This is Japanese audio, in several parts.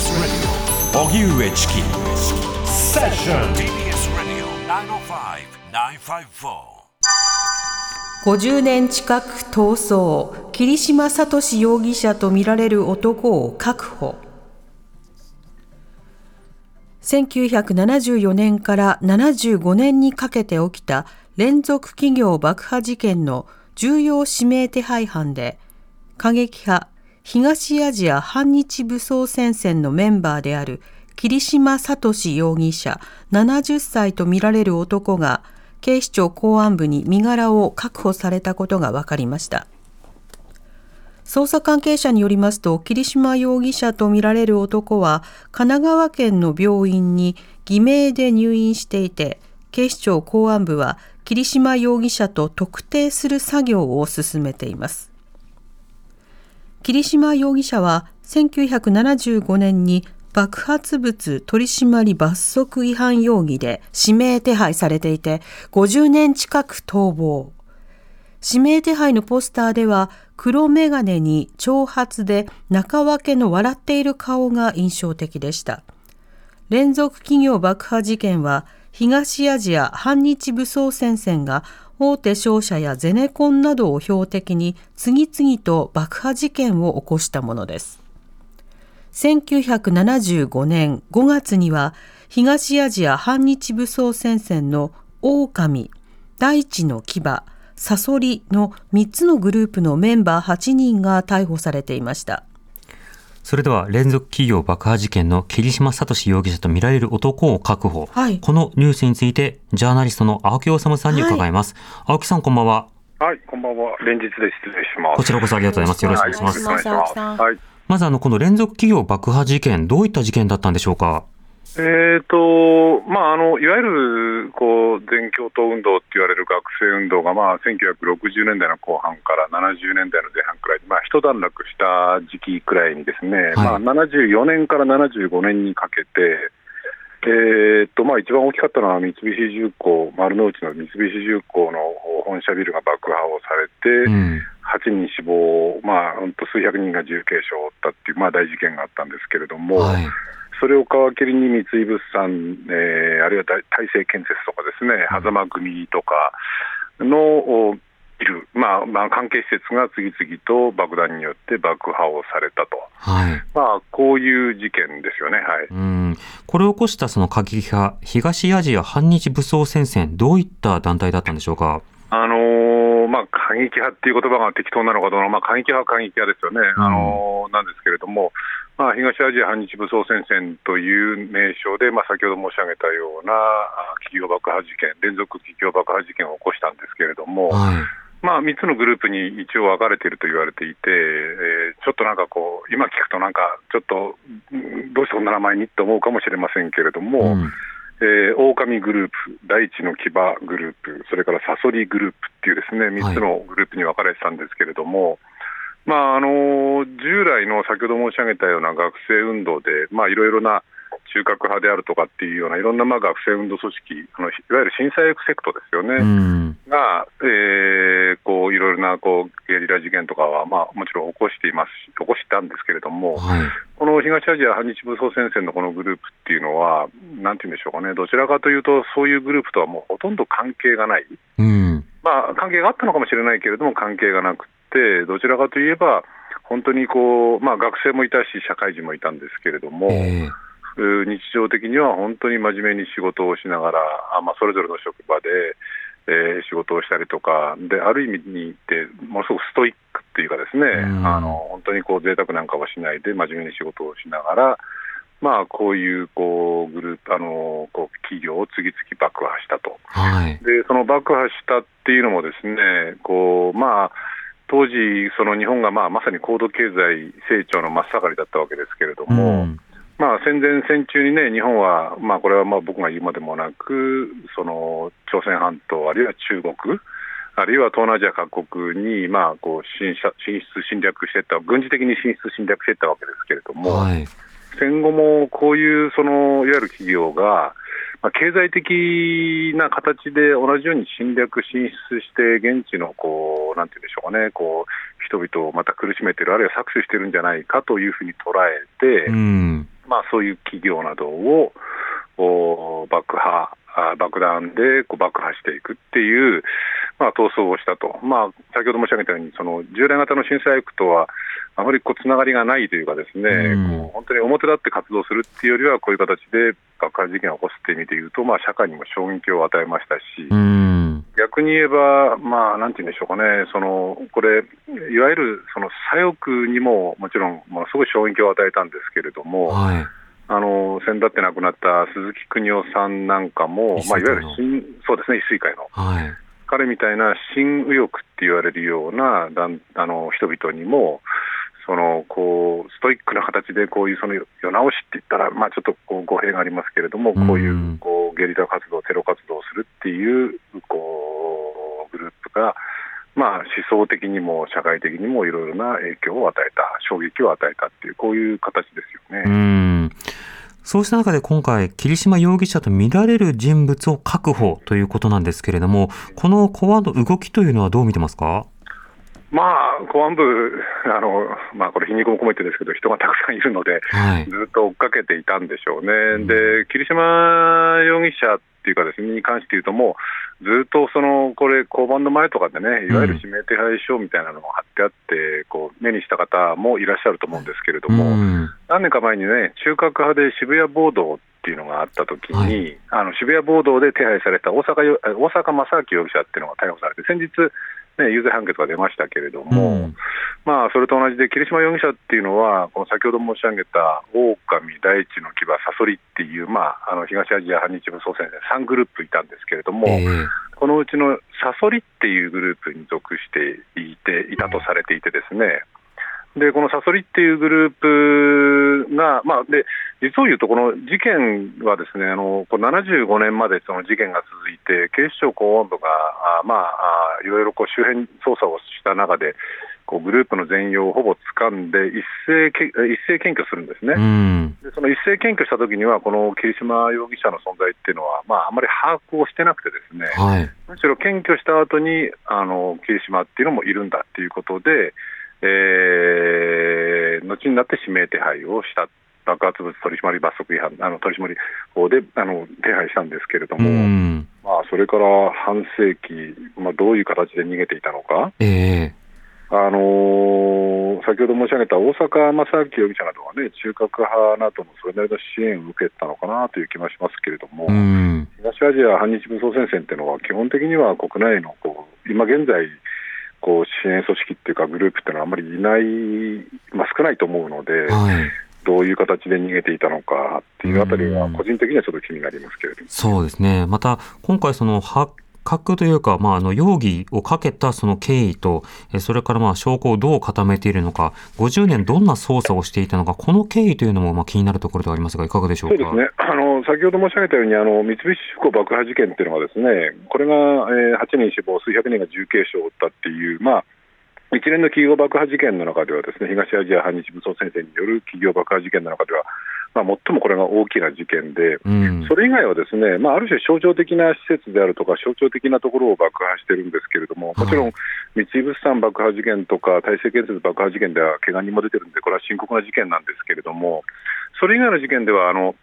TBS radio 荻上チキセッション TBS radio 905-954 50年近く逃走桐島聡容疑者とみられる男を確保1974年から75年にかけて起きた連続企業爆破事件の重要指名手配犯で過激派東アジア反日武装戦線のメンバーである桐島聡容疑者70歳とみられる男が警視庁公安部に身柄を確保されたことが分かりました。捜査関係者によりますと桐島容疑者とみられる男は神奈川県の病院に偽名で入院していて警視庁公安部は桐島容疑者と特定する作業を進めています。桐島容疑者は1975年に爆発物取締罰則違反容疑で指名手配されていて50年近く逃亡。指名手配のポスターでは黒眼鏡に長髪で中分けの笑っている顔が印象的でした。連続企業爆破事件は東アジア反日武装戦線が大手商社やゼネコンなどを標的に次々と爆破事件を起こしたものです。1975年5月には東アジア反日武装戦線の狼、大地の牙、サソリの3つのグループのメンバー8人が逮捕されていました。それでは連続企業爆破事件の桐島聡容疑者とみられる男を確保、はい、このニュースについてジャーナリストの青木治さんに伺います、はい、青木さんこんばんは。はいこんばんは。連日で失礼します。こちらこそありがとうございます。よろしくお願いします、はい、まずあのこの連続企業爆破事件どういった事件だったんでしょうか？えーとまあ、あのいわゆるこう全共闘運動って言われる学生運動が、まあ、1960年代の後半から70年代の前半くらい、まあ、一段落した時期くらいにですね、はい、まあ、74年から75年にかけて、えーとまあ、一番大きかったのは三菱重工、丸の内の三菱重工の本社ビルが爆破をされて、うん、8人死亡、まあ、数百人が重軽傷を負ったっていう、まあ、大事件があったんですけれども。はいそれを皮切りに三井物産、えー、あるいは大成建設とかですね、狭間組とかのいる、まあまあ、関係施設が次々と爆弾によって爆破をされたと、はい。まあ、こういう事件ですよね、はい、うん。これを起こしたその過激派、東アジア反日武装戦線、どういった団体だったんでしょうか？あのー、まあ、過激派っていう言葉が適当なのかどうか、まあ、過激派は過激派ですよね、うん、あのー、なんですけれども、まあ、東アジア反日武装戦線という名称で、まあ、先ほど申し上げたような企業爆破事件、連続企業爆破事件を起こしたんですけれども、はい。まあ、3つのグループに一応分かれていると言われていて、えー、ちょっとなんかこう、今聞くと、なんかちょっと、どうしてこんな名前にって思うかもしれませんけれども、うんえー、狼グループ、大地の牙グループ、それからサソリグループっていうですね3つのグループに分かれてたんですけれども、はい、まあ、あの従来の先ほど申し上げたような学生運動で、いろいろな中核派であるとかっていうような、いろんなまあ学生運動組織、あのいわゆる震災エクセクトですよね、が、えー、こういろいろなこうゲリラ事件とかは、まあ、もちろん起こしています起こしたんですけれども、はい、この東アジア反日武装戦線のこのグループっていうのは、なんていうんでしょうかね、どちらかというと、そういうグループとはもうほとんど関係がない、うん、まあ、関係があったのかもしれないけれども、関係がなくて、どちらかといえば、本当にこう、まあ、学生もいたし、社会人もいたんですけれども、えー日常的には本当に真面目に仕事をしながら、あまあ、それぞれの職場で、えー、仕事をしたりとか、である意味に言って、ものすごくストイックっていうか、ですね、あの本当にこう贅沢なんかはしないで、真面目に仕事をしながら、まあ、こういうこうグループあのこう企業を次々爆破したと、はい、でその爆破したっていうのも、ですねこうまあ当時、その日本がまあまさに高度経済成長の真っ盛りだったわけですけれども、うんまあ、戦前戦中にね、日本は、まあ、これはまあ僕が言うまでもなく、その朝鮮半島、あるいは中国、あるいは東南アジア各国に、まあ、こう進進出、侵略していった、軍事的に進出、侵略していったわけですけれども、はい、戦後もこういうそのいわゆる企業が、まあ、経済的な形で同じように侵略、進出して、現地のこうなんていうんでしょうかね、こう人々をまた苦しめてる、あるいは搾取してるんじゃないかというふうに捉えて、うんまあ、そういう企業などを爆破、爆弾でこう爆破していくっていう、まあ、闘争をしたと、まあ、先ほど申し上げたように、その従来型の震災区とは、あまりこうつながりがないというか、ですね、うん、こう本当に表立って活動するっていうよりは、こういう形で爆破事件を起こすっていう意味でいうと、まあ、社会にも衝撃を与えましたし、うん、逆に言えば、まあ、なんて言うんでしょうかね、そのこれ、いわゆるその左翼にももちろん、ものすごい衝撃を与えたんですけれども、はい。あの先だって亡くなった鈴木邦夫さんなんかも、まあ、いわゆる新そうですね、一水会の、はい、彼みたいな新右翼って言われるようなあの人々にも、そのこうストイックな形でこういうその世直しって言ったら、まあ、ちょっとこう語弊がありますけれども、こういうこうゲリラ活動、テロ活動をするっていうこうグループが、まあ、思想的にも社会的にもいろいろな影響を与えた、衝撃を与えたっていう、こういう形ですよね。そうした中で今回、桐島容疑者と見られる人物を確保ということなんですけれども、この公安の動きというのはどう見てますか？まあ、公安部、あのまあ、これ、皮肉も込めてですけど、人がたくさんいるので、はい、ずっと追っかけていたんでしょうね、うん、で桐島容疑者っていうか、ですねに関して言うと、もうずっとそのこれ、交番の前とかでね、いわゆる指名手配書みたいなのが貼ってあって、こう目にした方もいらっしゃると思うんですけれども、うん、何年か前にね、中核派で渋谷暴動っていうのがあったときに、はい、あの渋谷暴動で手配された大阪大阪正明容疑者っていうのが逮捕されて、先日、ね、有罪判決が出ましたけれども、うん、まあ、それと同じで、桐島容疑者っていうのは、この先ほど申し上げた、狼大地の牙、サソリっていう、まあ、あの東アジア反日武装戦線3グループいたんですけれども、えー、このうちのサソリっていうグループに属していていたとされていてですね、でこのサソリっていうグループが、まあ、で実を言うと、この事件はですねあのこ75年までその事件が続いて、警視庁公安部が、あまあ、いろいろこう周辺捜査をした中で、こうグループの全容をほぼ掴んで一斉け、一斉検挙するんですね、でその一斉検挙したときには、この桐島容疑者の存在っていうのは、まあ、あまり把握をしてなくて、ですね、はい、むしろ検挙した後にあに桐島っていうのもいるんだっていうことで、えー、後になって指名手配をした。爆発物取締罰則違反。あの取締法であの手配したんですけれども、まあ、それから半世紀、まあ、どういう形で逃げていたのか、えー、あのー、先ほど申し上げた大阪正明容疑者などは、ね、中核派などのそれなりの支援を受けたのかなという気がしますけれども、東アジア反日武装戦線っていうのは、基本的には国内のこう今現在、こう支援組織っていうか、グループっていうのはあんまりいない、まあ、少ないと思うので、はい、どういう形で逃げていたのかっていうあたりは、個人的にはちょっと気になりますけれども、そうですね、また今回、その発覚というか、まあ、あの容疑をかけたその経緯と、それからまあ証拠をどう固めているのか、50年どんな捜査をしていたのか、この経緯というのもまあ気になるところではありますが、いかがでしょうか？そうですね。あの先ほど申し上げたように、あの三菱重工爆破事件っていうのは、ですねこれが、えー、8人死亡、数百人が重軽傷を負ったっていう、まあ、一連の企業爆破事件の中では、ですね東アジア反日武装戦線による企業爆破事件の中では、まあ、最もこれが大きな事件で、うん、それ以外はですね、まあ、ある種象徴的な施設であるとか、象徴的なところを爆破してるんですけれども、もちろん三井物産爆破事件とか、大成建設爆破事件では怪我人も出てるんで、これは深刻な事件なんですけれども、それ以外の事件では、あの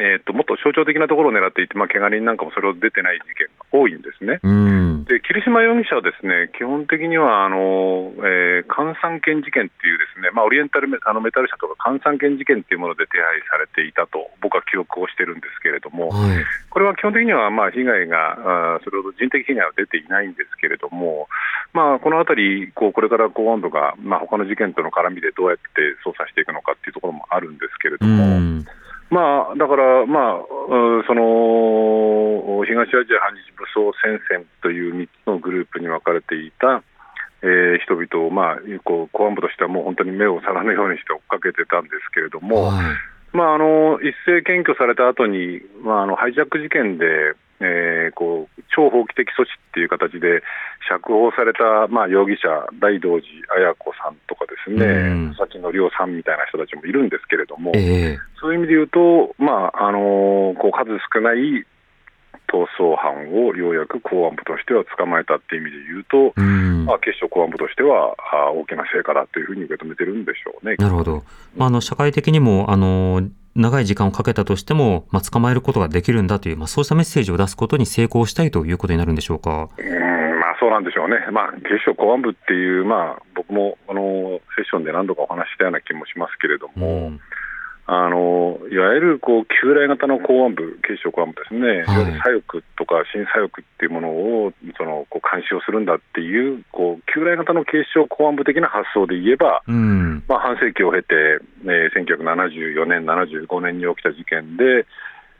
えーと、もっと象徴的なところを狙っていて、まあ、怪我人なんかもそれを出てない事件が多いんですね。で桐島容疑者はですね基本的にはあの、えー、換算件事件っていうですね、まあ、オリエンタルメあのメタル社とか換算件事件っていうもので手配されていたと僕は記憶をしてるんですけれども、はい、これは基本的にはまあ被害があそれほど人的被害は出ていないんですけれども、まあ、このあたりこうこれから公安部が、まあ、他の事件との絡みでどうやって捜査していくのかっていうところもあるんですけれども。まあ、だから、まあ、その東アジア反日武装戦線という3つのグループに分かれていた、えー、人々を、まあ、こう公安部としてはもう本当に目を皿のようにして追っかけてたんですけれども、はい、まあ、あの一斉検挙された後に、まあ、あのハイジャック事件で、えー、こう超法規的措置っていう形で釈放された、まあ、容疑者、大道寺綾子さんとかですね、佐々木則夫さんみたいな人たちもいるんですけれども、えー、そういう意味で言うと、まああのこう数少ない逃走犯をようやく公安部としては捕まえたっていう意味で言うと、うまあ、警視庁公安部としては大きな成果だというふうに受け止めてるんでしょうね。なるほど、まあ、あの社会的にもあの長い時間をかけたとしても、まあ、捕まえることができるんだという、まあ、そうしたメッセージを出すことに成功したいということになるんでしょうか。うんまあ、そうなんでしょうね、まあ、警視庁公安部っていう、まあ、僕もあのセッションで何度かお話ししたような気もしますけれども、うんあのいわゆるこう旧来型の公安部、警視庁公安部ですね、い。わゆる左翼とか新左翼っていうものをそのこう監視をするんだっていうこう、旧来型の警視庁公安部的な発想で言えば、うん。まあ、半世紀を経て、えー1974年、75年に起きた事件で、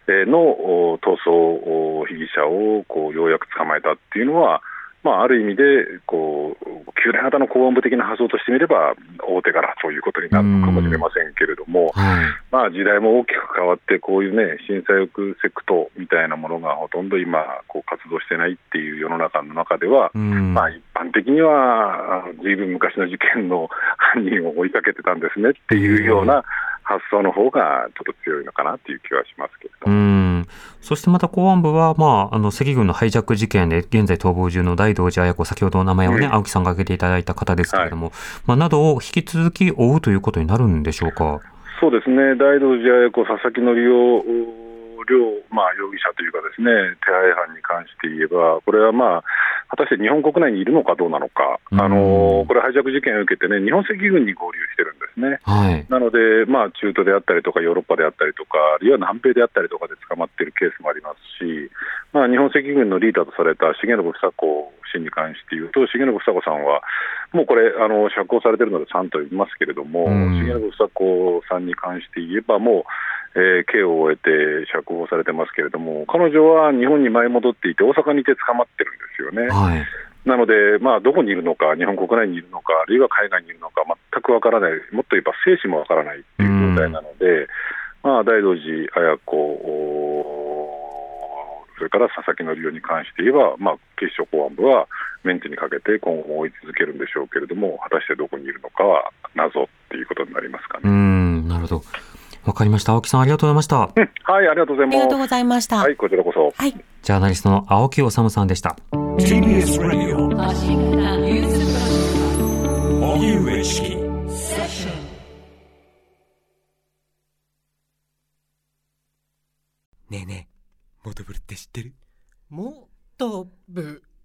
えーのお逃走お被疑者をこうようやく捕まえたっていうのは、まあ、ある意味でこう旧来型の公安部的な発想としてみれば、大手柄ということになるのかもしれませんけれども、はい。まあ、時代も大きく変わって、こういうね、新左翼セクトみたいなものがほとんど今、こう活動してないっていう世の中の中では、うん。まあ、一般的には、ずいぶん昔の事件の犯人を追いかけてたんですねっていうような発想の方がちょっと強いのかなっていう気はしますけれどうも。んそしてまた公安部は、まあ、あの赤軍のハイジャック事件で現在逃亡中の大道寺綾子、先ほどお名前をね、うん青木さんが挙げていただいた方ですけれども、まあ、などを引き続き追うということになるんでしょうか？そうですね、大道寺綾子、佐々木則夫両、まあ、容疑者というかですね、手配犯に関して言えば、これはまあ、果たして日本国内にいるのかどうなのか、うんあのこれ、ハイジャック事件を受けてね、日本赤軍に合流してるんですね。はい。なので、まあ、中東であったりとか、ヨーロッパであったりとか、あるいは南米であったりとかで捕まっているケースもありますし、まあ、日本赤軍のリーダーとされた重信房子氏に関して言うと、重信房子さんは、もうこれ、あの釈放されてるので3と言いますけれども、うん重信房子さんに関して言えば、もう、えー刑を終えて釈放されてますけれども、彼女は日本に前戻っていて、大阪にいて捕まってるんですよね。はい。なので、まあ、どこにいるのか、日本国内にいるのか、あるいは海外にいるのか、全くわからない、もっと言えば生死もわからないっていう状態なので、まあ、大道寺綾子、おそれから佐々木則夫に関して言えば、まあ、警視庁公安部はメンテにかけて今後も追い続けるんでしょうけれども、果たしてどこにいるのかは謎っていうことになりますかうね。ん、なるほど。わかりました。青木さん、ありがとうございました。うんはい、ありがとうございます。ありがとうございました。はい、こちらこそ。はい。ジャーナリストの青木治さんでした。TBS Radio 荻上チキねえねえ、モトブルって知ってる？もとぶ